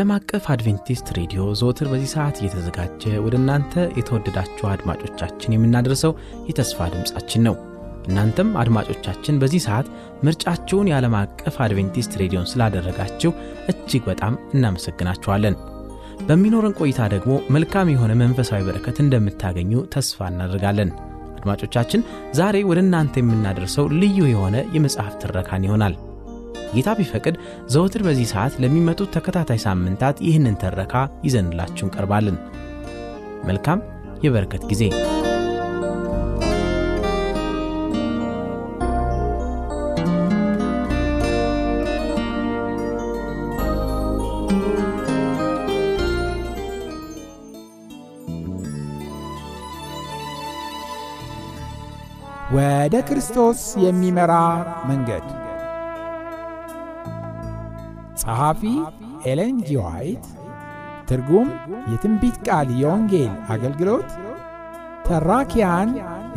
ከዓለም አቀፍ አድቬንቲስት ሬዲዮ ዘወትር በዚህ ሰዓት እየተዘጋጀ ወደ እናንተ የተወደዳችሁ አድማጮቻችን የምናደርሰው የተስፋ ድምፃችን ነው። እናንተም አድማጮቻችን በዚህ ሰዓት ምርጫችሁን የዓለም አቀፍ አድቬንቲስት ሬዲዮን ስላደረጋችሁ እጅግ በጣም እናመሰግናችኋለን። በሚኖረን ቆይታ ደግሞ መልካም የሆነ መንፈሳዊ በረከት እንደምታገኙ ተስፋ እናደርጋለን። አድማጮቻችን ዛሬ ወደ እናንተ የምናደርሰው ልዩ የሆነ የመጽሐፍ ትረካን ይሆናል። ጌታ ቢፈቅድ ዘወትር በዚህ ሰዓት ለሚመጡት ተከታታይ ሳምንታት ይህንን ተረካ ይዘንላችሁ እንቀርባለን። መልካም የበረከት ጊዜ። ወደ ክርስቶስ የሚመራ መንገድ ጸሐፊ ኤለን ጂ ትርጉም የትንቢት ቃል የወንጌል አገልግሎት። ተራኪያን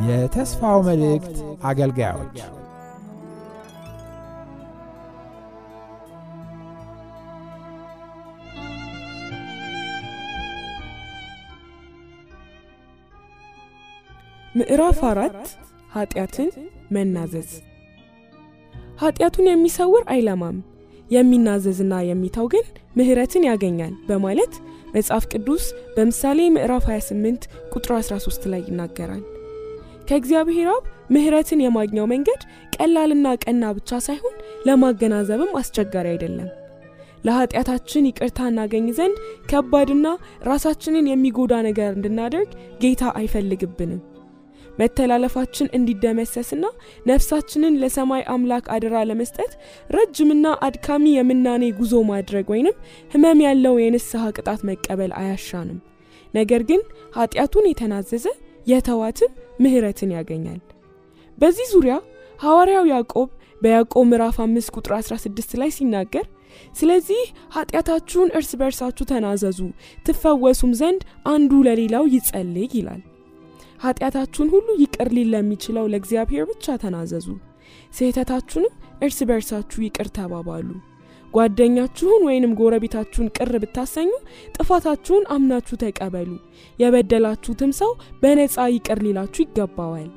የተስፋው መልእክት አገልጋዮች። ምዕራፍ አራት ኀጢአትን መናዘዝ። ኀጢአቱን የሚሰውር አይለማም የሚናዘዝና የሚተው ግን ምሕረትን ያገኛል በማለት መጽሐፍ ቅዱስ በምሳሌ ምዕራፍ 28 ቁጥር 13 ላይ ይናገራል። ከእግዚአብሔር አብ ምሕረትን የማግኘው መንገድ ቀላልና ቀና ብቻ ሳይሆን ለማገናዘብም አስቸጋሪ አይደለም። ለኀጢአታችን ይቅርታ እናገኝ ዘንድ ከባድና ራሳችንን የሚጎዳ ነገር እንድናደርግ ጌታ አይፈልግብንም። መተላለፋችን እንዲደመሰስና ነፍሳችንን ለሰማይ አምላክ አደራ ለመስጠት ረጅምና አድካሚ የምናኔ ጉዞ ማድረግ ወይንም ህመም ያለው የንስሐ ቅጣት መቀበል አያሻንም። ነገር ግን ኀጢአቱን የተናዘዘ የተዋትም ምሕረትን ያገኛል። በዚህ ዙሪያ ሐዋርያው ያዕቆብ በያዕቆብ ምዕራፍ 5 ቁጥር 16 ላይ ሲናገር ስለዚህ ኀጢአታችሁን እርስ በርሳችሁ ተናዘዙ ትፈወሱም ዘንድ አንዱ ለሌላው ይጸልይ ይላል። ኀጢአታችሁን ሁሉ ይቅር ሊል ለሚችለው ለእግዚአብሔር ብቻ ተናዘዙ። ስህተታችሁንም እርስ በርሳችሁ ይቅር ተባባሉ። ጓደኛችሁን ወይንም ጎረቤታችሁን ቅር ብታሰኙ ጥፋታችሁን አምናችሁ ተቀበሉ። የበደላችሁትም ሰው በነፃ ይቅር ሊላችሁ ይገባዋል።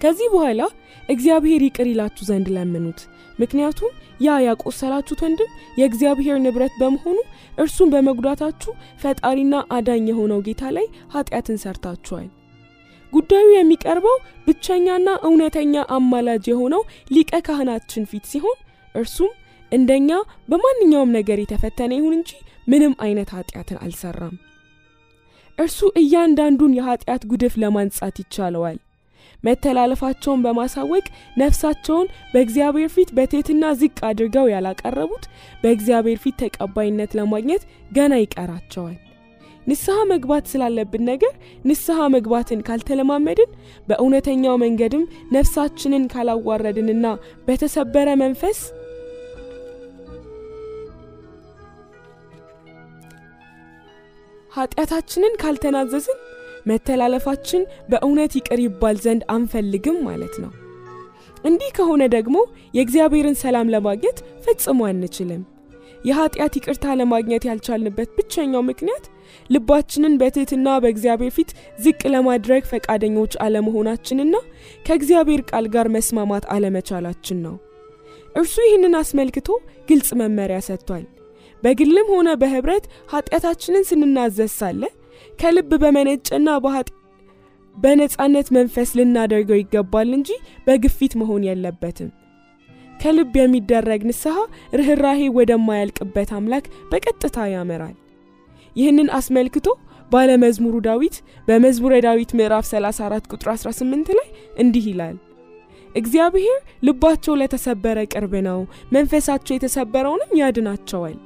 ከዚህ በኋላ እግዚአብሔር ይቅር ይላችሁ ዘንድ ለምኑት። ምክንያቱም ያ ያቆሰላችሁት ወንድም የእግዚአብሔር ንብረት በመሆኑ እርሱን በመጉዳታችሁ ፈጣሪና አዳኝ የሆነው ጌታ ላይ ኀጢአትን ሰርታችኋል። ጉዳዩ የሚቀርበው ብቸኛና እውነተኛ አማላጅ የሆነው ሊቀ ካህናችን ፊት ሲሆን እርሱም እንደኛ በማንኛውም ነገር የተፈተነ ይሁን እንጂ ምንም አይነት ኀጢአትን አልሰራም። እርሱ እያንዳንዱን የኀጢአት ጉድፍ ለማንጻት ይቻለዋል። መተላለፋቸውን በማሳወቅ ነፍሳቸውን በእግዚአብሔር ፊት በትሕትና ዝቅ አድርገው ያላቀረቡት በእግዚአብሔር ፊት ተቀባይነት ለማግኘት ገና ይቀራቸዋል። ንስሐ መግባት ስላለብን ነገር ንስሐ መግባትን ካልተለማመድን በእውነተኛው መንገድም ነፍሳችንን ካላዋረድንና በተሰበረ መንፈስ ኀጢአታችንን ካልተናዘዝን መተላለፋችን በእውነት ይቅር ይባል ዘንድ አንፈልግም ማለት ነው። እንዲህ ከሆነ ደግሞ የእግዚአብሔርን ሰላም ለማግኘት ፈጽሞ አንችልም። የኀጢአት ይቅርታ ለማግኘት ያልቻልንበት ብቸኛው ምክንያት ልባችንን በትሕትና በእግዚአብሔር ፊት ዝቅ ለማድረግ ፈቃደኞች አለመሆናችንና ከእግዚአብሔር ቃል ጋር መስማማት አለመቻላችን ነው። እርሱ ይህንን አስመልክቶ ግልጽ መመሪያ ሰጥቷል። በግልም ሆነ በኅብረት ኀጢአታችንን ስንናዘዝ ሳለ ከልብ በመነጨና በነጻነት መንፈስ ልናደርገው ይገባል እንጂ በግፊት መሆን የለበትም። ከልብ የሚደረግ ንስሐ ርኅራሄ ወደማያልቅበት አምላክ በቀጥታ ያመራል። ይህንን አስመልክቶ ባለመዝሙሩ ዳዊት በመዝሙረ ዳዊት ምዕራፍ 34 ቁጥር 18 ላይ እንዲህ ይላል እግዚአብሔር ልባቸው ለተሰበረ ቅርብ ነው፣ መንፈሳቸው የተሰበረውንም ያድናቸዋል።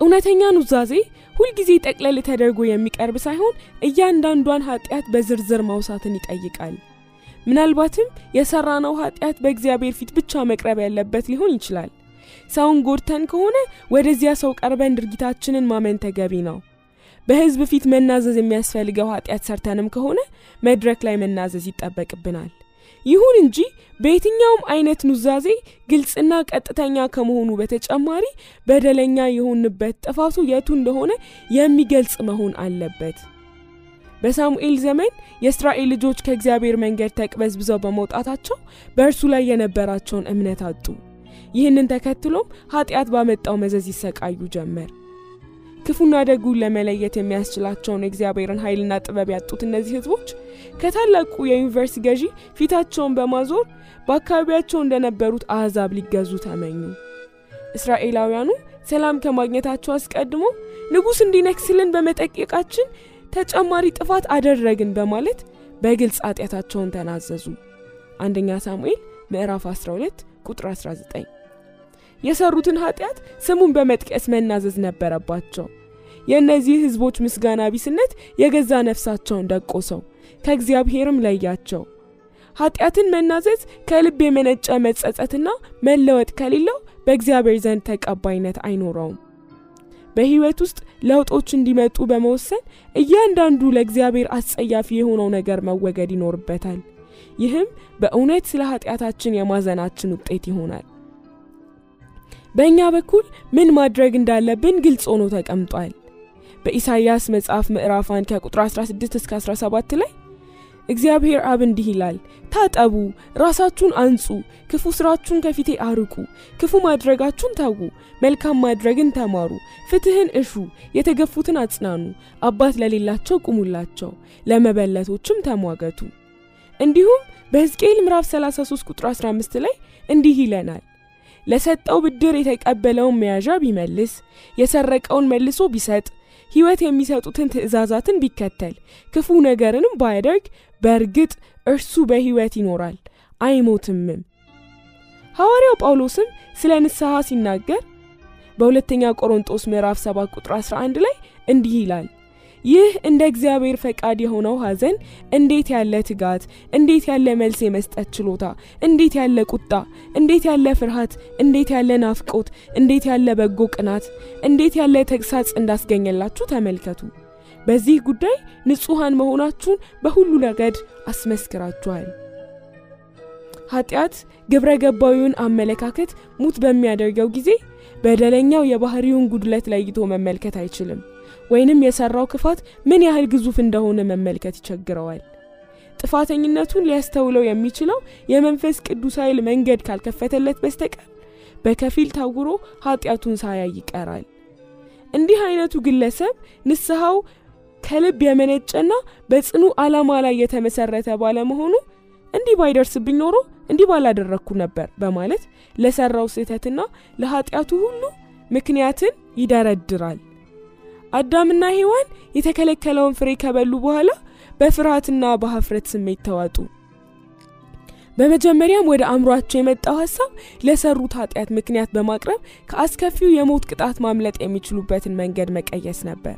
እውነተኛ ኑዛዜ ሁልጊዜ ጠቅለል ተደርጎ የሚቀርብ ሳይሆን እያንዳንዷን ኃጢአት በዝርዝር ማውሳትን ይጠይቃል። ምናልባትም የሰራነው ኃጢአት በእግዚአብሔር ፊት ብቻ መቅረብ ያለበት ሊሆን ይችላል። ሰውን ጎድተን ከሆነ ወደዚያ ሰው ቀርበን ድርጊታችንን ማመን ተገቢ ነው። በሕዝብ ፊት መናዘዝ የሚያስፈልገው ኃጢአት ሰርተንም ከሆነ መድረክ ላይ መናዘዝ ይጠበቅብናል። ይሁን እንጂ በየትኛውም አይነት ኑዛዜ ግልጽና ቀጥተኛ ከመሆኑ በተጨማሪ በደለኛ የሆንበት ጥፋቱ የቱ እንደሆነ የሚገልጽ መሆን አለበት። በሳሙኤል ዘመን የእስራኤል ልጆች ከእግዚአብሔር መንገድ ተቅበዝብዘው በመውጣታቸው በእርሱ ላይ የነበራቸውን እምነት አጡ። ይህንን ተከትሎም ኃጢአት ባመጣው መዘዝ ይሰቃዩ ጀመር። ክፉና ደጉን ለመለየት የሚያስችላቸውን የእግዚአብሔርን ኃይልና ጥበብ ያጡት እነዚህ ህዝቦች ከታላቁ የዩኒቨርሲቲ ገዢ ፊታቸውን በማዞር በአካባቢያቸው እንደነበሩት አሕዛብ ሊገዙ ተመኙ። እስራኤላውያኑ ሰላም ከማግኘታቸው አስቀድሞ ንጉሥ እንዲነግስልን በመጠየቃችን ተጨማሪ ጥፋት አደረግን በማለት በግልጽ ኃጢአታቸውን ተናዘዙ። አንደኛ ሳሙኤል ምዕራፍ 12 ቁጥር 19። የሰሩትን ኃጢአት ስሙን በመጥቀስ መናዘዝ ነበረባቸው። የእነዚህ ህዝቦች ምስጋና ቢስነት የገዛ ነፍሳቸውን ደቆሰው፣ ከእግዚአብሔርም ለያቸው። ኃጢአትን መናዘዝ ከልብ የመነጨ መጸጸትና መለወጥ ከሌለው በእግዚአብሔር ዘንድ ተቀባይነት አይኖረውም። በህይወት ውስጥ ለውጦች እንዲመጡ በመወሰን እያንዳንዱ ለእግዚአብሔር አስጸያፊ የሆነው ነገር መወገድ ይኖርበታል። ይህም በእውነት ስለ ኃጢአታችን የማዘናችን ውጤት ይሆናል። በእኛ በኩል ምን ማድረግ እንዳለብን ግልጽ ሆኖ ተቀምጧል። በኢሳይያስ መጽሐፍ ምዕራፍ 1 ከቁጥር 16 እስከ 17 ላይ እግዚአብሔር አብ እንዲህ ይላል፣ ታጠቡ፣ ራሳችሁን አንጹ፣ ክፉ ስራችሁን ከፊቴ አርቁ፣ ክፉ ማድረጋችሁን ተዉ፣ መልካም ማድረግን ተማሩ፣ ፍትህን እሹ፣ የተገፉትን አጽናኑ፣ አባት ለሌላቸው ቁሙላቸው፣ ለመበለቶችም ተሟገቱ። እንዲሁም በሕዝቅኤል ምዕራፍ 33 ቁጥር 15 ላይ እንዲህ ይለናል ለሰጠው ብድር የተቀበለውን መያዣ ቢመልስ የሰረቀውን መልሶ ቢሰጥ ሕይወት የሚሰጡትን ትእዛዛትን ቢከተል ክፉ ነገርንም ባያደርግ በእርግጥ እርሱ በሕይወት ይኖራል አይሞትምም። ሐዋርያው ጳውሎስም ስለ ንስሐ ሲናገር በሁለተኛ ቆሮንጦስ ምዕራፍ 7 ቁጥር 11 ላይ እንዲህ ይላል ይህ እንደ እግዚአብሔር ፈቃድ የሆነው ሐዘን እንዴት ያለ ትጋት፣ እንዴት ያለ መልስ የመስጠት ችሎታ፣ እንዴት ያለ ቁጣ፣ እንዴት ያለ ፍርሃት፣ እንዴት ያለ ናፍቆት፣ እንዴት ያለ በጎ ቅናት፣ እንዴት ያለ ተግሳጽ እንዳስገኘላችሁ ተመልከቱ። በዚህ ጉዳይ ንጹሐን መሆናችሁን በሁሉ ረገድ አስመስክራችኋል። ኃጢአት ግብረ ገባዊውን አመለካከት ሙት በሚያደርገው ጊዜ በደለኛው የባህሪውን ጉድለት ለይቶ መመልከት አይችልም ወይንም የሰራው ክፋት ምን ያህል ግዙፍ እንደሆነ መመልከት ይቸግረዋል። ጥፋተኝነቱን ሊያስተውለው የሚችለው የመንፈስ ቅዱስ ኃይል መንገድ ካልከፈተለት በስተቀር በከፊል ታውሮ ኃጢአቱን ሳያይ ይቀራል። እንዲህ አይነቱ ግለሰብ ንስሐው ከልብ የመነጨና በጽኑ ዓላማ ላይ የተመሰረተ ባለመሆኑ እንዲህ ባይደርስብኝ ኖሮ እንዲህ ባላደረግኩ ነበር በማለት ለሰራው ስህተትና ለኃጢአቱ ሁሉ ምክንያትን ይደረድራል። አዳምና ሔዋን የተከለከለውን ፍሬ ከበሉ በኋላ በፍርሃትና በሀፍረት ስሜት ተዋጡ። በመጀመሪያም ወደ አእምሯቸው የመጣው ሀሳብ ለሰሩት ኃጢአት ምክንያት በማቅረብ ከአስከፊው የሞት ቅጣት ማምለጥ የሚችሉበትን መንገድ መቀየስ ነበር።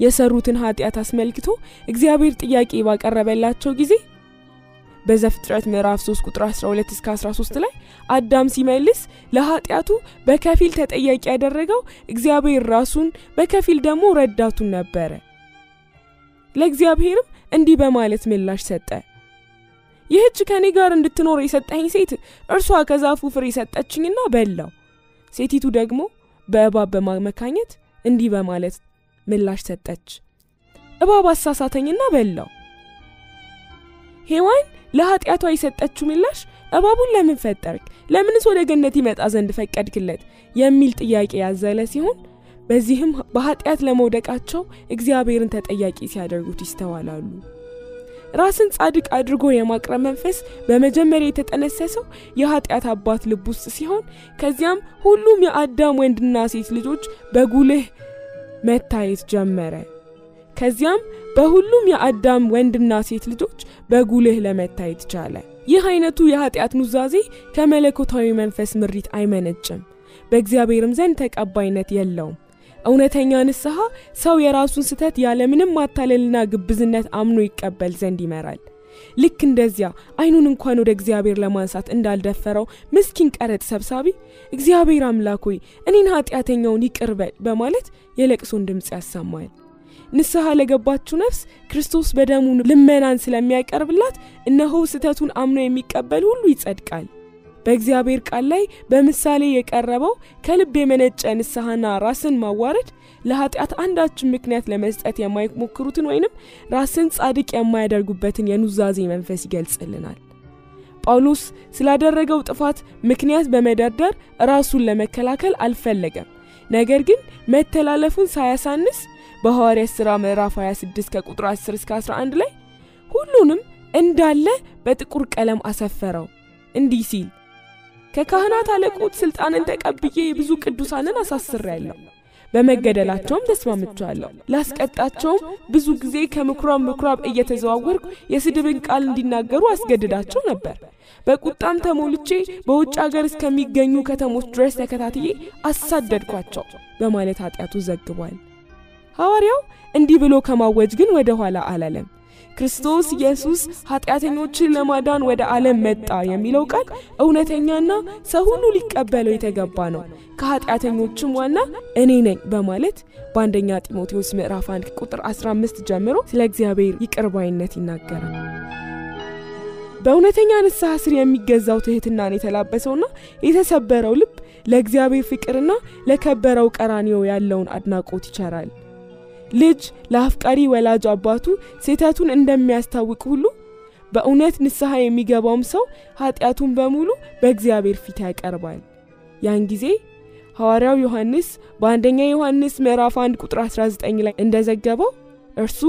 የሰሩትን ኃጢአት አስመልክቶ እግዚአብሔር ጥያቄ ባቀረበላቸው ጊዜ በዘፍጥረት ምዕራፍ 3 ቁጥር 12 እስከ 13 ላይ አዳም ሲመልስ ለኃጢአቱ በከፊል ተጠያቂ ያደረገው እግዚአብሔር ራሱን በከፊል ደግሞ ረዳቱን ነበረ። ለእግዚአብሔርም እንዲህ በማለት ምላሽ ሰጠ። ይህች ከኔ ጋር እንድትኖር የሰጠኝ ሴት እርሷ ከዛፉ ፍሬ ሰጠችኝና በላው። ሴቲቱ ደግሞ በእባብ በማመካኘት እንዲህ በማለት ምላሽ ሰጠች፣ እባብ አሳሳተኝና በላው። ሔዋን ለኃጢአቷ የሰጠችው ምላሽ እባቡን ለምን ፈጠርክ? ለምንስ ወደ ገነት ይመጣ ዘንድ ፈቀድክለት? የሚል ጥያቄ ያዘለ ሲሆን በዚህም በኃጢአት ለመውደቃቸው እግዚአብሔርን ተጠያቂ ሲያደርጉት ይስተዋላሉ። ራስን ጻድቅ አድርጎ የማቅረብ መንፈስ በመጀመሪያ የተጠነሰሰው የኃጢአት አባት ልብ ውስጥ ሲሆን ከዚያም ሁሉም የአዳም ወንድና ሴት ልጆች በጉልህ መታየት ጀመረ። ከዚያም በሁሉም የአዳም ወንድና ሴት ልጆች በጉልህ ለመታየት ቻለ። ይህ አይነቱ የኃጢአት ኑዛዜ ከመለኮታዊ መንፈስ ምሪት አይመነጭም፣ በእግዚአብሔርም ዘንድ ተቀባይነት የለውም። እውነተኛ ንስሐ ሰው የራሱን ስተት ያለምንም ማታለልና ግብዝነት አምኖ ይቀበል ዘንድ ይመራል። ልክ እንደዚያ አይኑን እንኳን ወደ እግዚአብሔር ለማንሳት እንዳልደፈረው ምስኪን ቀረጥ ሰብሳቢ እግዚአብሔር አምላክ ሆይ እኔን ኃጢአተኛውን ይቅር በል በማለት የለቅሶን ድምፅ ያሰማል። ንስሐ ለገባችው ነፍስ ክርስቶስ በደሙ ልመናን ስለሚያቀርብላት እነሆ ስተቱን አምኖ የሚቀበል ሁሉ ይጸድቃል። በእግዚአብሔር ቃል ላይ በምሳሌ የቀረበው ከልብ የመነጨ ንስሐና ራስን ማዋረድ ለኃጢአት አንዳችን ምክንያት ለመስጠት የማይሞክሩትን ወይንም ራስን ጻድቅ የማያደርጉበትን የኑዛዜ መንፈስ ይገልጽልናል። ጳውሎስ ስላደረገው ጥፋት ምክንያት በመደርደር ራሱን ለመከላከል አልፈለገም። ነገር ግን መተላለፉን ሳያሳንስ በሐዋርያት ሥራ ምዕራፍ 26 ከቁጥር 10 እስከ 11 ላይ ሁሉንም እንዳለ በጥቁር ቀለም አሰፈረው እንዲህ ሲል ከካህናት አለቆች ሥልጣንን ተቀብዬ ብዙ ቅዱሳንን አሳስሬያለሁ በመገደላቸውም ተስማምቻለሁ። ላስቀጣቸውም ብዙ ጊዜ ከምኩራብ ምኩራብ እየተዘዋወርኩ የስድብን ቃል እንዲናገሩ አስገድዳቸው ነበር። በቁጣም ተሞልቼ በውጭ አገር እስከሚገኙ ከተሞች ድረስ ተከታትዬ አሳደድኳቸው በማለት ኃጢአቱ ዘግቧል። ሐዋርያው እንዲህ ብሎ ከማወጅ ግን ወደ ኋላ አላለም። ክርስቶስ ኢየሱስ ኃጢአተኞችን ለማዳን ወደ ዓለም መጣ የሚለው ቃል እውነተኛና ሰው ሁሉ ሊቀበለው የተገባ ነው፣ ከኃጢአተኞችም ዋና እኔ ነኝ በማለት በአንደኛ ጢሞቴዎስ ምዕራፍ 1 ቁጥር 15 ጀምሮ ስለ እግዚአብሔር ይቅርባይነት ይናገራል። በእውነተኛ ንስሐ ስር የሚገዛው ትሕትናን የተላበሰውና የተሰበረው ልብ ለእግዚአብሔር ፍቅርና ለከበረው ቀራኒዮ ያለውን አድናቆት ይቸራል። ልጅ ለአፍቃሪ ወላጅ አባቱ ስህተቱን እንደሚያስታውቅ ሁሉ በእውነት ንስሐ የሚገባውም ሰው ኃጢአቱን በሙሉ በእግዚአብሔር ፊት ያቀርባል። ያን ጊዜ ሐዋርያው ዮሐንስ በአንደኛ ዮሐንስ ምዕራፍ 1 ቁጥር 19 ላይ እንደዘገበው እርሱ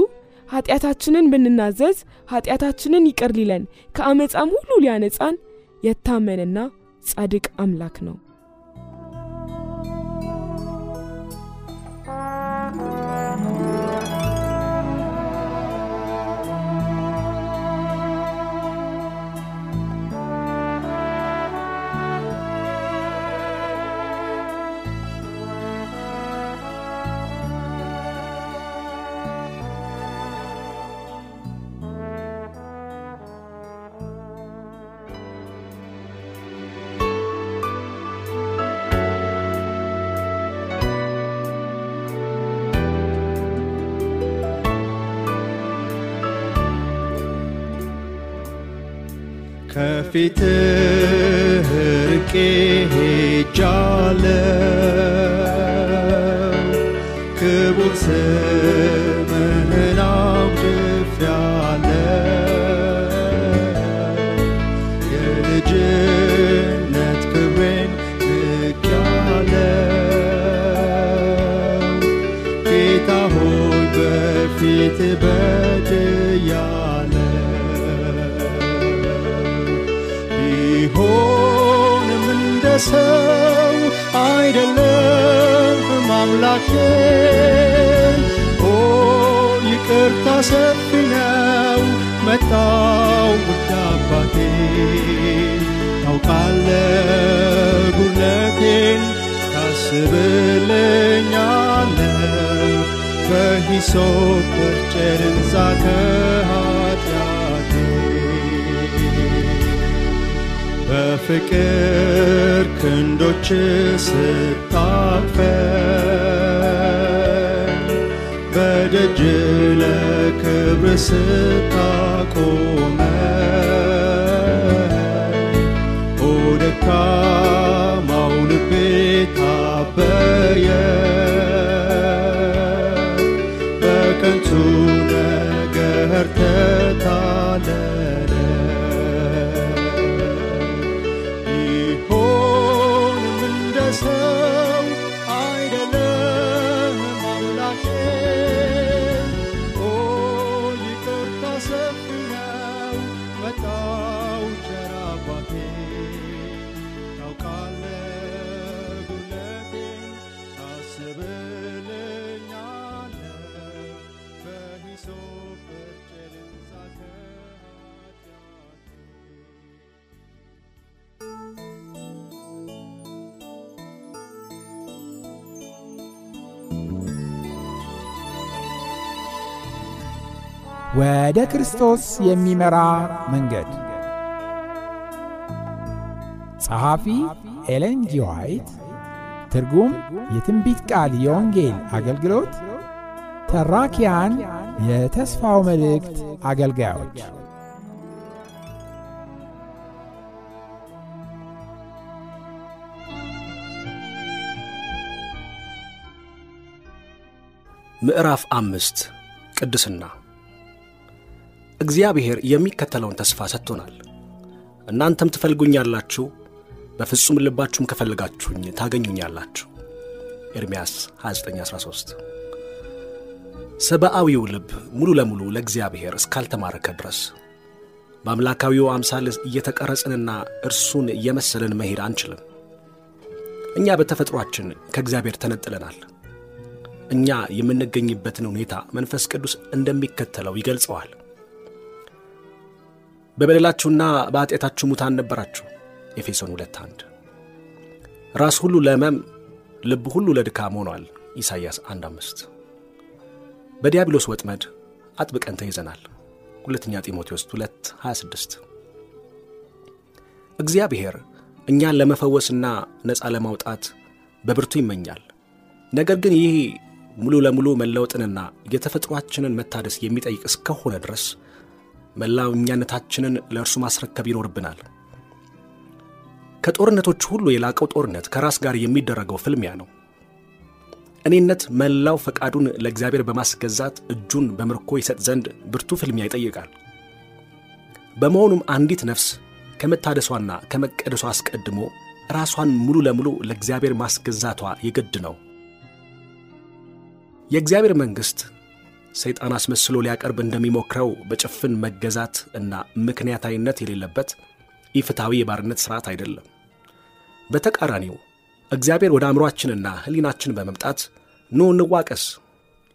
ኃጢአታችንን ብንናዘዝ ኃጢአታችንን ይቅር ሊለን ከአመፃም ሁሉ ሊያነጻን የታመንና ጻድቅ አምላክ ነው። ከፊትህ ርቄ ሄጃለሁ፣ ክቡር ስምህን አውድፌአለሁ። የልጅነት ክብሬን ንቄአለሁ። ጌታ ሆይ በፊት ሰው አይደለም አምላኬ ኦ ይቅርታ ሰፊ ነው መጣው ውድ አባቴ። ታውቃለ ጉድለቴን ታስብልኛለ በሂሶፕ ጨርንዛ ከኃጢአቴ በፍቅር ክንዶች ስታቅፈን በደጅ ለክብር ስታቆመን ኦ ደካማው ልቤ ታበየ ወደ ክርስቶስ የሚመራ መንገድ። ጸሐፊ ኤለን ጂ ትርጉም የትንቢት ቃል የወንጌል አገልግሎት። ተራኪያን የተስፋው መልእክት አገልጋዮች። ምዕራፍ አምስት ቅድስና እግዚአብሔር የሚከተለውን ተስፋ ሰጥቶናል። እናንተም ትፈልጉኛላችሁ፣ በፍጹም ልባችሁም ከፈልጋችሁኝ ታገኙኛላችሁ። ኤርምያስ 2913 ሰብአዊው ልብ ሙሉ ለሙሉ ለእግዚአብሔር እስካልተማረከ ድረስ በአምላካዊው አምሳል እየተቀረጽንና እርሱን እየመሰልን መሄድ አንችልም። እኛ በተፈጥሯችን ከእግዚአብሔር ተነጥለናል። እኛ የምንገኝበትን ሁኔታ መንፈስ ቅዱስ እንደሚከተለው ይገልጸዋል። በበደላችሁና በኃጢአታችሁ ሙታን ነበራችሁ። ኤፌሶን 2:1 ራስ ሁሉ ለሕመም ልብ ሁሉ ለድካም ሆኗል። ኢሳይያስ 1:5 በዲያብሎስ ወጥመድ አጥብቀን ተይዘናል። ሁለተኛ ጢሞቴዎስ 2:26 እግዚአብሔር እኛን ለመፈወስና ነፃ ለማውጣት በብርቱ ይመኛል። ነገር ግን ይህ ሙሉ ለሙሉ መለወጥንና የተፈጥሯችንን መታደስ የሚጠይቅ እስከሆነ ድረስ መላው እኛነታችንን ለእርሱ ማስረከብ ይኖርብናል። ከጦርነቶች ሁሉ የላቀው ጦርነት ከራስ ጋር የሚደረገው ፍልሚያ ነው። እኔነት መላው ፈቃዱን ለእግዚአብሔር በማስገዛት እጁን በምርኮ ይሰጥ ዘንድ ብርቱ ፍልሚያ ይጠይቃል። በመሆኑም አንዲት ነፍስ ከመታደሷና ከመቀደሷ አስቀድሞ ራሷን ሙሉ ለሙሉ ለእግዚአብሔር ማስገዛቷ የግድ ነው። የእግዚአብሔር መንግሥት ሰይጣን አስመስሎ ሊያቀርብ እንደሚሞክረው በጭፍን መገዛት እና ምክንያታዊነት የሌለበት ኢፍትሐዊ የባርነት ሥርዓት አይደለም። በተቃራኒው እግዚአብሔር ወደ አእምሮአችንና ሕሊናችን በመምጣት ኑ እንዋቀስ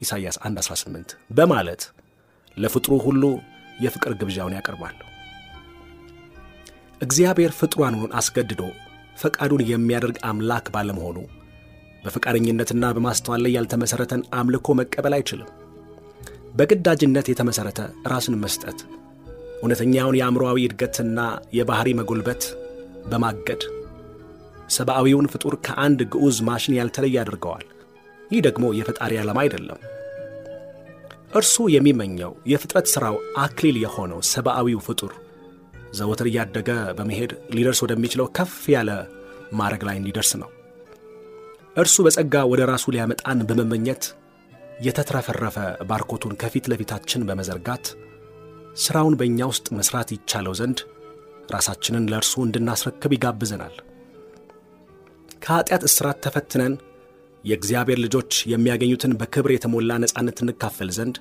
ኢሳይያስ 1:18 በማለት ለፍጥሩ ሁሉ የፍቅር ግብዣውን ያቀርባል። እግዚአብሔር ፍጥሯኑን አስገድዶ ፈቃዱን የሚያደርግ አምላክ ባለመሆኑ በፈቃደኝነትና በማስተዋል ላይ ያልተመሠረተን አምልኮ መቀበል አይችልም። በግዳጅነት የተመሠረተ ራስን መስጠት እውነተኛውን የአእምሮአዊ እድገትና የባሕሪ መጎልበት በማገድ ሰብአዊውን ፍጡር ከአንድ ግዑዝ ማሽን ያልተለየ ያደርገዋል። ይህ ደግሞ የፈጣሪ ዓላማ አይደለም። እርሱ የሚመኘው የፍጥረት ሥራው አክሊል የሆነው ሰብአዊው ፍጡር ዘወትር እያደገ በመሄድ ሊደርስ ወደሚችለው ከፍ ያለ ማዕረግ ላይ እንዲደርስ ነው። እርሱ በጸጋ ወደ ራሱ ሊያመጣን በመመኘት የተትረፈረፈ ባርኮቱን ከፊት ለፊታችን በመዘርጋት ሥራውን በእኛ ውስጥ መሥራት ይቻለው ዘንድ ራሳችንን ለእርሱ እንድናስረክብ ይጋብዘናል። ከኀጢአት እስራት ተፈትነን የእግዚአብሔር ልጆች የሚያገኙትን በክብር የተሞላ ነፃነት እንካፈል ዘንድ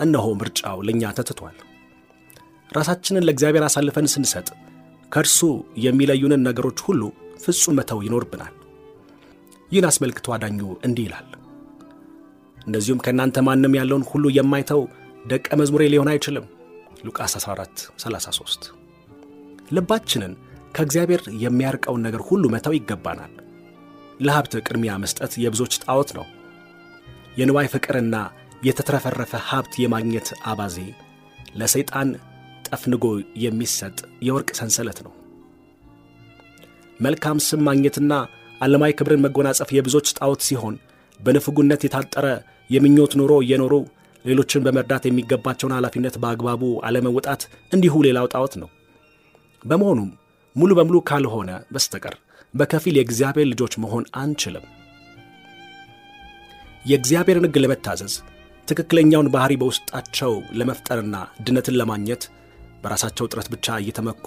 እነሆ ምርጫው ለእኛ ተትቷል። ራሳችንን ለእግዚአብሔር አሳልፈን ስንሰጥ ከእርሱ የሚለዩንን ነገሮች ሁሉ ፍጹም መተው ይኖርብናል። ይህን አስመልክቶ አዳኙ እንዲህ ይላል፣ እንደዚሁም ከእናንተ ማንም ያለውን ሁሉ የማይተው ደቀ መዝሙሬ ሊሆን አይችልም። ሉቃስ 14 33 ልባችንን ከእግዚአብሔር የሚያርቀውን ነገር ሁሉ መተው ይገባናል። ለሀብት ቅድሚያ መስጠት የብዙዎች ጣዖት ነው። የንዋይ ፍቅርና የተትረፈረፈ ሀብት የማግኘት አባዜ ለሰይጣን ጠፍንጎ የሚሰጥ የወርቅ ሰንሰለት ነው። መልካም ስም ማግኘትና ዓለማዊ ክብርን መጎናጸፍ የብዙዎች ጣዖት ሲሆን በንፍጉነት የታጠረ የምኞት ኑሮ እየኖሩ ሌሎችን በመርዳት የሚገባቸውን ኃላፊነት በአግባቡ አለመወጣት እንዲሁ ሌላው ጣዖት ነው። በመሆኑም ሙሉ በሙሉ ካልሆነ በስተቀር በከፊል የእግዚአብሔር ልጆች መሆን አንችልም። የእግዚአብሔርን ሕግ ለመታዘዝ ትክክለኛውን ባሕሪ በውስጣቸው ለመፍጠርና ድነትን ለማግኘት በራሳቸው ጥረት ብቻ እየተመኩ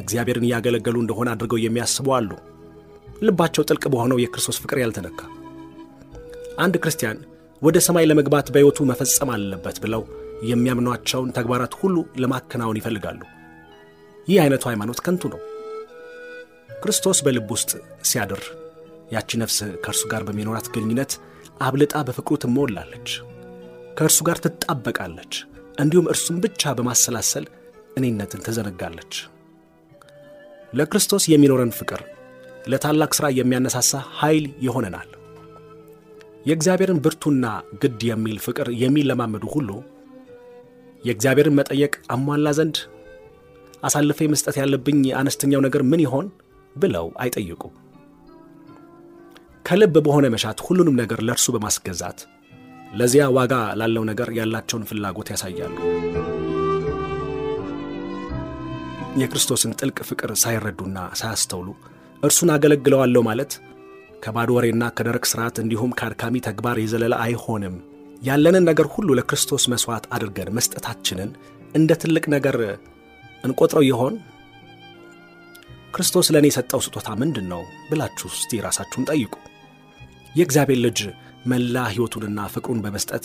እግዚአብሔርን እያገለገሉ እንደሆነ አድርገው የሚያስቡ አሉ። ልባቸው ጥልቅ በሆነው የክርስቶስ ፍቅር ያልተነካ አንድ ክርስቲያን ወደ ሰማይ ለመግባት በሕይወቱ መፈጸም አለበት ብለው የሚያምኗቸውን ተግባራት ሁሉ ለማከናወን ይፈልጋሉ። ይህ አይነቱ ሃይማኖት ከንቱ ነው። ክርስቶስ በልብ ውስጥ ሲያድር ያቺ ነፍስ ከእርሱ ጋር በሚኖራት ግንኙነት አብልጣ በፍቅሩ ትሞላለች፣ ከእርሱ ጋር ትጣበቃለች። እንዲሁም እርሱም ብቻ በማሰላሰል እኔነትን ትዘነጋለች። ለክርስቶስ የሚኖረን ፍቅር ለታላቅ ሥራ የሚያነሳሳ ኃይል ይሆነናል። የእግዚአብሔርን ብርቱና ግድ የሚል ፍቅር የሚለማመዱ ሁሉ የእግዚአብሔርን መጠየቅ አሟላ ዘንድ አሳልፌ መስጠት ያለብኝ አነስተኛው ነገር ምን ይሆን ብለው አይጠይቁም። ከልብ በሆነ መሻት ሁሉንም ነገር ለእርሱ በማስገዛት ለዚያ ዋጋ ላለው ነገር ያላቸውን ፍላጎት ያሳያሉ። የክርስቶስን ጥልቅ ፍቅር ሳይረዱና ሳያስተውሉ እርሱን አገለግለዋለሁ ማለት ከባዶ ወሬና ከደረቅ ሥርዓት እንዲሁም ከአድካሚ ተግባር የዘለለ አይሆንም። ያለንን ነገር ሁሉ ለክርስቶስ መሥዋዕት አድርገን መስጠታችንን እንደ ትልቅ ነገር እንቆጥረው ይሆን? ክርስቶስ ለእኔ የሰጠው ስጦታ ምንድን ነው ብላችሁ እስቲ ራሳችሁን ጠይቁ። የእግዚአብሔር ልጅ መላ ሕይወቱንና ፍቅሩን በመስጠት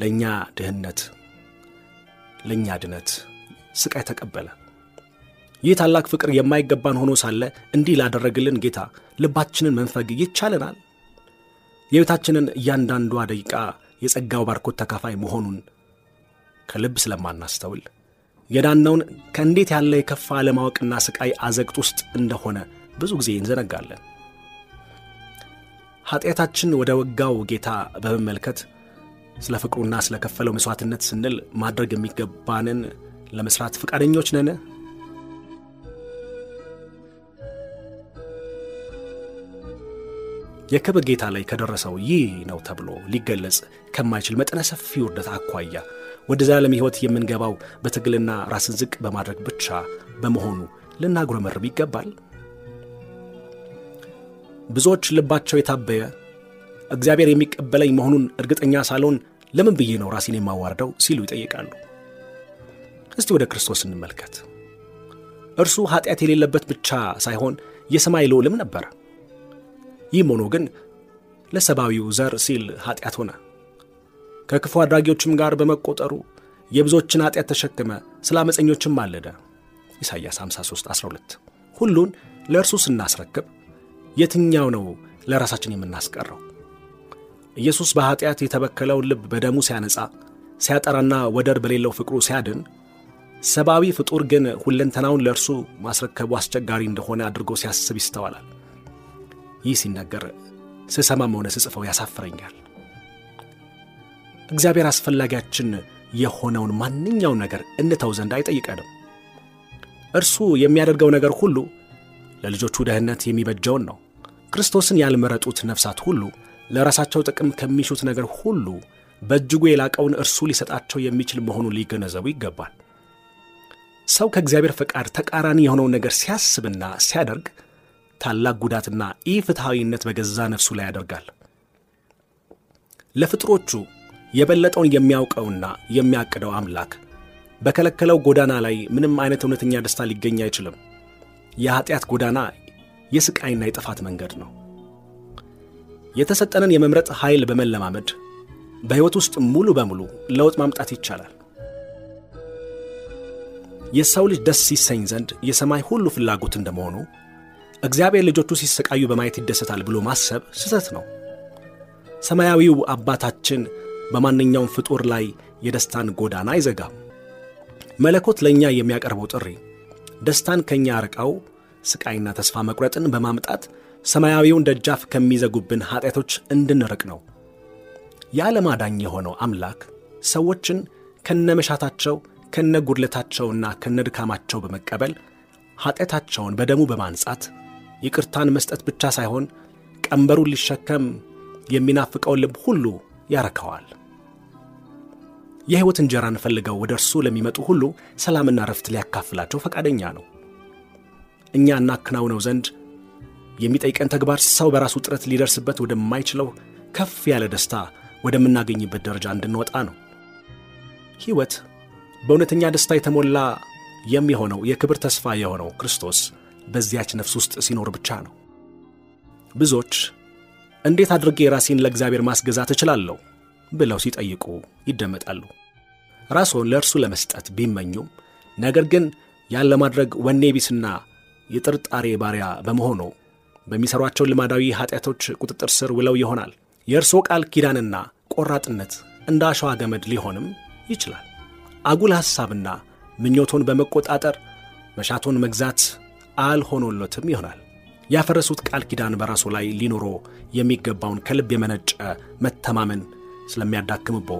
ለእኛ ድህነት፣ ለእኛ ድነት ስቃይ ተቀበለ። ይህ ታላቅ ፍቅር የማይገባን ሆኖ ሳለ እንዲህ ላደረግልን ጌታ ልባችንን መንፈግ ይቻለናል? የሕይወታችንን እያንዳንዷ ደቂቃ የጸጋው ባርኮት ተካፋይ መሆኑን ከልብ ስለማናስተውል የዳነውን ከእንዴት ያለ የከፋ አለማወቅና ስቃይ አዘቅት ውስጥ እንደሆነ ብዙ ጊዜ እንዘነጋለን። ኃጢአታችን ወደ ወጋው ጌታ በመመልከት ስለ ፍቅሩና ስለ ከፈለው መሥዋዕትነት ስንል ማድረግ የሚገባንን ለመሥራት ፈቃደኞች ነን? የክብር ጌታ ላይ ከደረሰው ይህ ነው ተብሎ ሊገለጽ ከማይችል መጠነ ሰፊ ውርደት አኳያ ወደ ዘላለም ሕይወት የምንገባው በትግልና ራስን ዝቅ በማድረግ ብቻ በመሆኑ ልናጉረመርም ይገባል። ብዙዎች ልባቸው የታበየ እግዚአብሔር የሚቀበለኝ መሆኑን እርግጠኛ ሳልሆን ለምን ብዬ ነው ራሴን የማዋርደው ሲሉ ይጠይቃሉ። እስቲ ወደ ክርስቶስ እንመልከት። እርሱ ኃጢአት የሌለበት ብቻ ሳይሆን የሰማይ ልዑልም ነበረ። ይህም ሆኖ ግን ለሰብአዊው ዘር ሲል ኃጢአት ሆነ። ከክፉ አድራጊዎችም ጋር በመቆጠሩ የብዙዎችን ኃጢአት ተሸክመ፣ ስለ ዓመፀኞችም ማለደ። ኢሳይያስ 53 12 ሁሉን ለእርሱ ስናስረክብ የትኛው ነው ለራሳችን የምናስቀረው? ኢየሱስ በኃጢአት የተበከለውን ልብ በደሙ ሲያነጻ ሲያጠራና ወደር በሌለው ፍቅሩ ሲያድን፣ ሰብአዊ ፍጡር ግን ሁለንተናውን ለእርሱ ማስረከቡ አስቸጋሪ እንደሆነ አድርጎ ሲያስብ ይስተዋላል። ይህ ሲነገር ስሰማም ሆነ ስጽፈው ያሳፍረኛል። እግዚአብሔር አስፈላጊያችን የሆነውን ማንኛውን ነገር እንተው ዘንድ አይጠይቀንም። እርሱ የሚያደርገው ነገር ሁሉ ለልጆቹ ደህንነት የሚበጀውን ነው። ክርስቶስን ያልመረጡት ነፍሳት ሁሉ ለራሳቸው ጥቅም ከሚሹት ነገር ሁሉ በእጅጉ የላቀውን እርሱ ሊሰጣቸው የሚችል መሆኑን ሊገነዘቡ ይገባል። ሰው ከእግዚአብሔር ፈቃድ ተቃራኒ የሆነውን ነገር ሲያስብና ሲያደርግ ታላቅ ጉዳትና ኢፍትሐዊነት በገዛ ነፍሱ ላይ ያደርጋል። ለፍጥሮቹ የበለጠውን የሚያውቀውና የሚያቅደው አምላክ በከለከለው ጎዳና ላይ ምንም አይነት እውነተኛ ደስታ ሊገኝ አይችልም። የኀጢአት ጎዳና የሥቃይና የጥፋት መንገድ ነው። የተሰጠንን የመምረጥ ኃይል በመለማመድ በሕይወት ውስጥ ሙሉ በሙሉ ለውጥ ማምጣት ይቻላል። የሰው ልጅ ደስ ሲሰኝ ዘንድ የሰማይ ሁሉ ፍላጎት እንደመሆኑ እግዚአብሔር ልጆቹ ሲሰቃዩ በማየት ይደሰታል ብሎ ማሰብ ስህተት ነው። ሰማያዊው አባታችን በማንኛውም ፍጡር ላይ የደስታን ጎዳና አይዘጋም። መለኮት ለእኛ የሚያቀርበው ጥሪ ደስታን ከእኛ ርቀው ስቃይና ተስፋ መቁረጥን በማምጣት ሰማያዊውን ደጃፍ ከሚዘጉብን ኀጢአቶች እንድንርቅ ነው። የዓለም አዳኝ የሆነው አምላክ ሰዎችን ከነመሻታቸው ከነጉድለታቸውና ከነድካማቸው በመቀበል ኀጢአታቸውን በደሙ በማንጻት ይቅርታን መስጠት ብቻ ሳይሆን ቀንበሩን ሊሸከም የሚናፍቀውን ልብ ሁሉ ያረከዋል። የሕይወት እንጀራን ፈልገው ወደ እርሱ ለሚመጡ ሁሉ ሰላምና ረፍት ሊያካፍላቸው ፈቃደኛ ነው። እኛ እናከናውነው ዘንድ የሚጠይቀን ተግባር ሰው በራሱ ጥረት ሊደርስበት ወደማይችለው ከፍ ያለ ደስታ ወደምናገኝበት ደረጃ እንድንወጣ ነው። ሕይወት በእውነተኛ ደስታ የተሞላ የሚሆነው የክብር ተስፋ የሆነው ክርስቶስ በዚያች ነፍስ ውስጥ ሲኖር ብቻ ነው። ብዙዎች እንዴት አድርጌ ራሴን ለእግዚአብሔር ማስገዛት እችላለሁ ብለው ሲጠይቁ ይደመጣሉ። ራስዎን ለእርሱ ለመስጠት ቢመኙም ነገር ግን ያን ለማድረግ ወኔ ቢስና የጥርጣሬ ባሪያ በመሆኑ በሚሠሯቸው ልማዳዊ ኀጢአቶች ቁጥጥር ስር ውለው ይሆናል። የእርስዎ ቃል ኪዳንና ቆራጥነት እንደ አሸዋ ገመድ ሊሆንም ይችላል። አጉል ሐሳብና ምኞቶን በመቆጣጠር መሻቶን መግዛት አልሆኖሎትም ይሆናል። ያፈረሱት ቃል ኪዳን በራሱ ላይ ሊኖሮ የሚገባውን ከልብ የመነጨ መተማመን ስለሚያዳክምቦ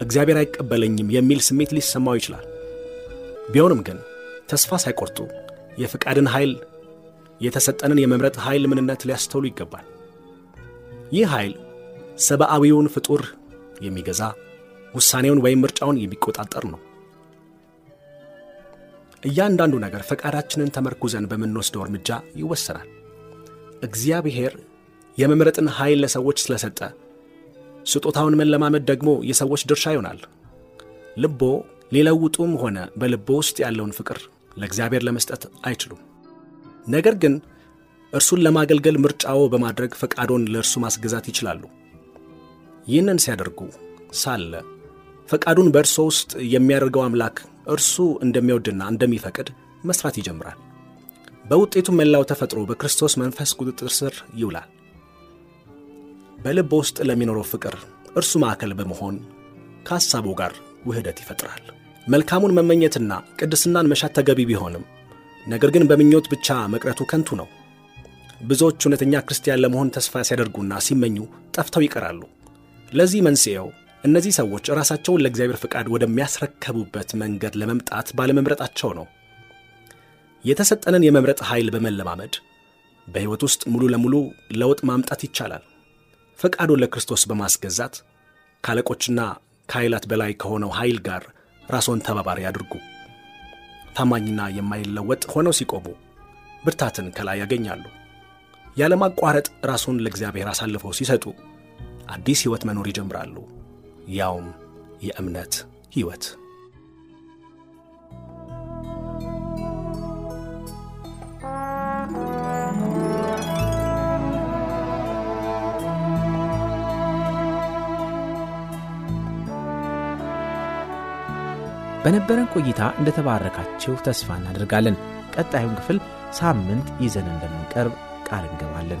እግዚአብሔር አይቀበለኝም የሚል ስሜት ሊሰማው ይችላል። ቢሆንም ግን ተስፋ ሳይቆርጡ የፍቃድን ኃይል የተሰጠንን የመምረጥ ኃይል ምንነት ሊያስተውሉ ይገባል። ይህ ኃይል ሰብአዊውን ፍጡር የሚገዛ ውሳኔውን ወይም ምርጫውን የሚቆጣጠር ነው። እያንዳንዱ ነገር ፈቃዳችንን ተመርኩዘን በምንወስደው እርምጃ ይወሰናል። እግዚአብሔር የመምረጥን ኃይል ለሰዎች ስለሰጠ ስጦታውን መለማመድ ደግሞ የሰዎች ድርሻ ይሆናል። ልቦ ሊለውጡም ሆነ በልቦ ውስጥ ያለውን ፍቅር ለእግዚአብሔር ለመስጠት አይችሉም። ነገር ግን እርሱን ለማገልገል ምርጫዎ በማድረግ ፈቃዶን ለእርሱ ማስገዛት ይችላሉ። ይህንን ሲያደርጉ ሳለ ፈቃዱን በእርሶ ውስጥ የሚያደርገው አምላክ እርሱ እንደሚወድና እንደሚፈቅድ መስራት ይጀምራል። በውጤቱ መላው ተፈጥሮ በክርስቶስ መንፈስ ቁጥጥር ስር ይውላል። በልብ ውስጥ ለሚኖረው ፍቅር እርሱ ማዕከል በመሆን ከሐሳቡ ጋር ውህደት ይፈጥራል። መልካሙን መመኘትና ቅድስናን መሻት ተገቢ ቢሆንም ነገር ግን በምኞት ብቻ መቅረቱ ከንቱ ነው። ብዙዎች እውነተኛ ክርስቲያን ለመሆን ተስፋ ሲያደርጉና ሲመኙ ጠፍተው ይቀራሉ። ለዚህ መንስኤው እነዚህ ሰዎች ራሳቸውን ለእግዚአብሔር ፍቃድ ወደሚያስረከቡበት መንገድ ለመምጣት ባለመምረጣቸው ነው። የተሰጠንን የመምረጥ ኃይል በመለማመድ በሕይወት ውስጥ ሙሉ ለሙሉ ለውጥ ማምጣት ይቻላል። ፈቃዱን ለክርስቶስ በማስገዛት ከአለቆችና ከኃይላት በላይ ከሆነው ኃይል ጋር ራስዎን ተባባሪ አድርጉ። ታማኝና የማይለወጥ ሆነው ሲቆሙ ብርታትን ከላይ ያገኛሉ። ያለማቋረጥ ራሱን ለእግዚአብሔር አሳልፈው ሲሰጡ አዲስ ሕይወት መኖር ይጀምራሉ፣ ያውም የእምነት ሕይወት። በነበረን ቆይታ እንደተባረካችሁ ተስፋ እናደርጋለን። ቀጣዩን ክፍል ሳምንት ይዘን እንደምንቀርብ ቃል እንገባለን።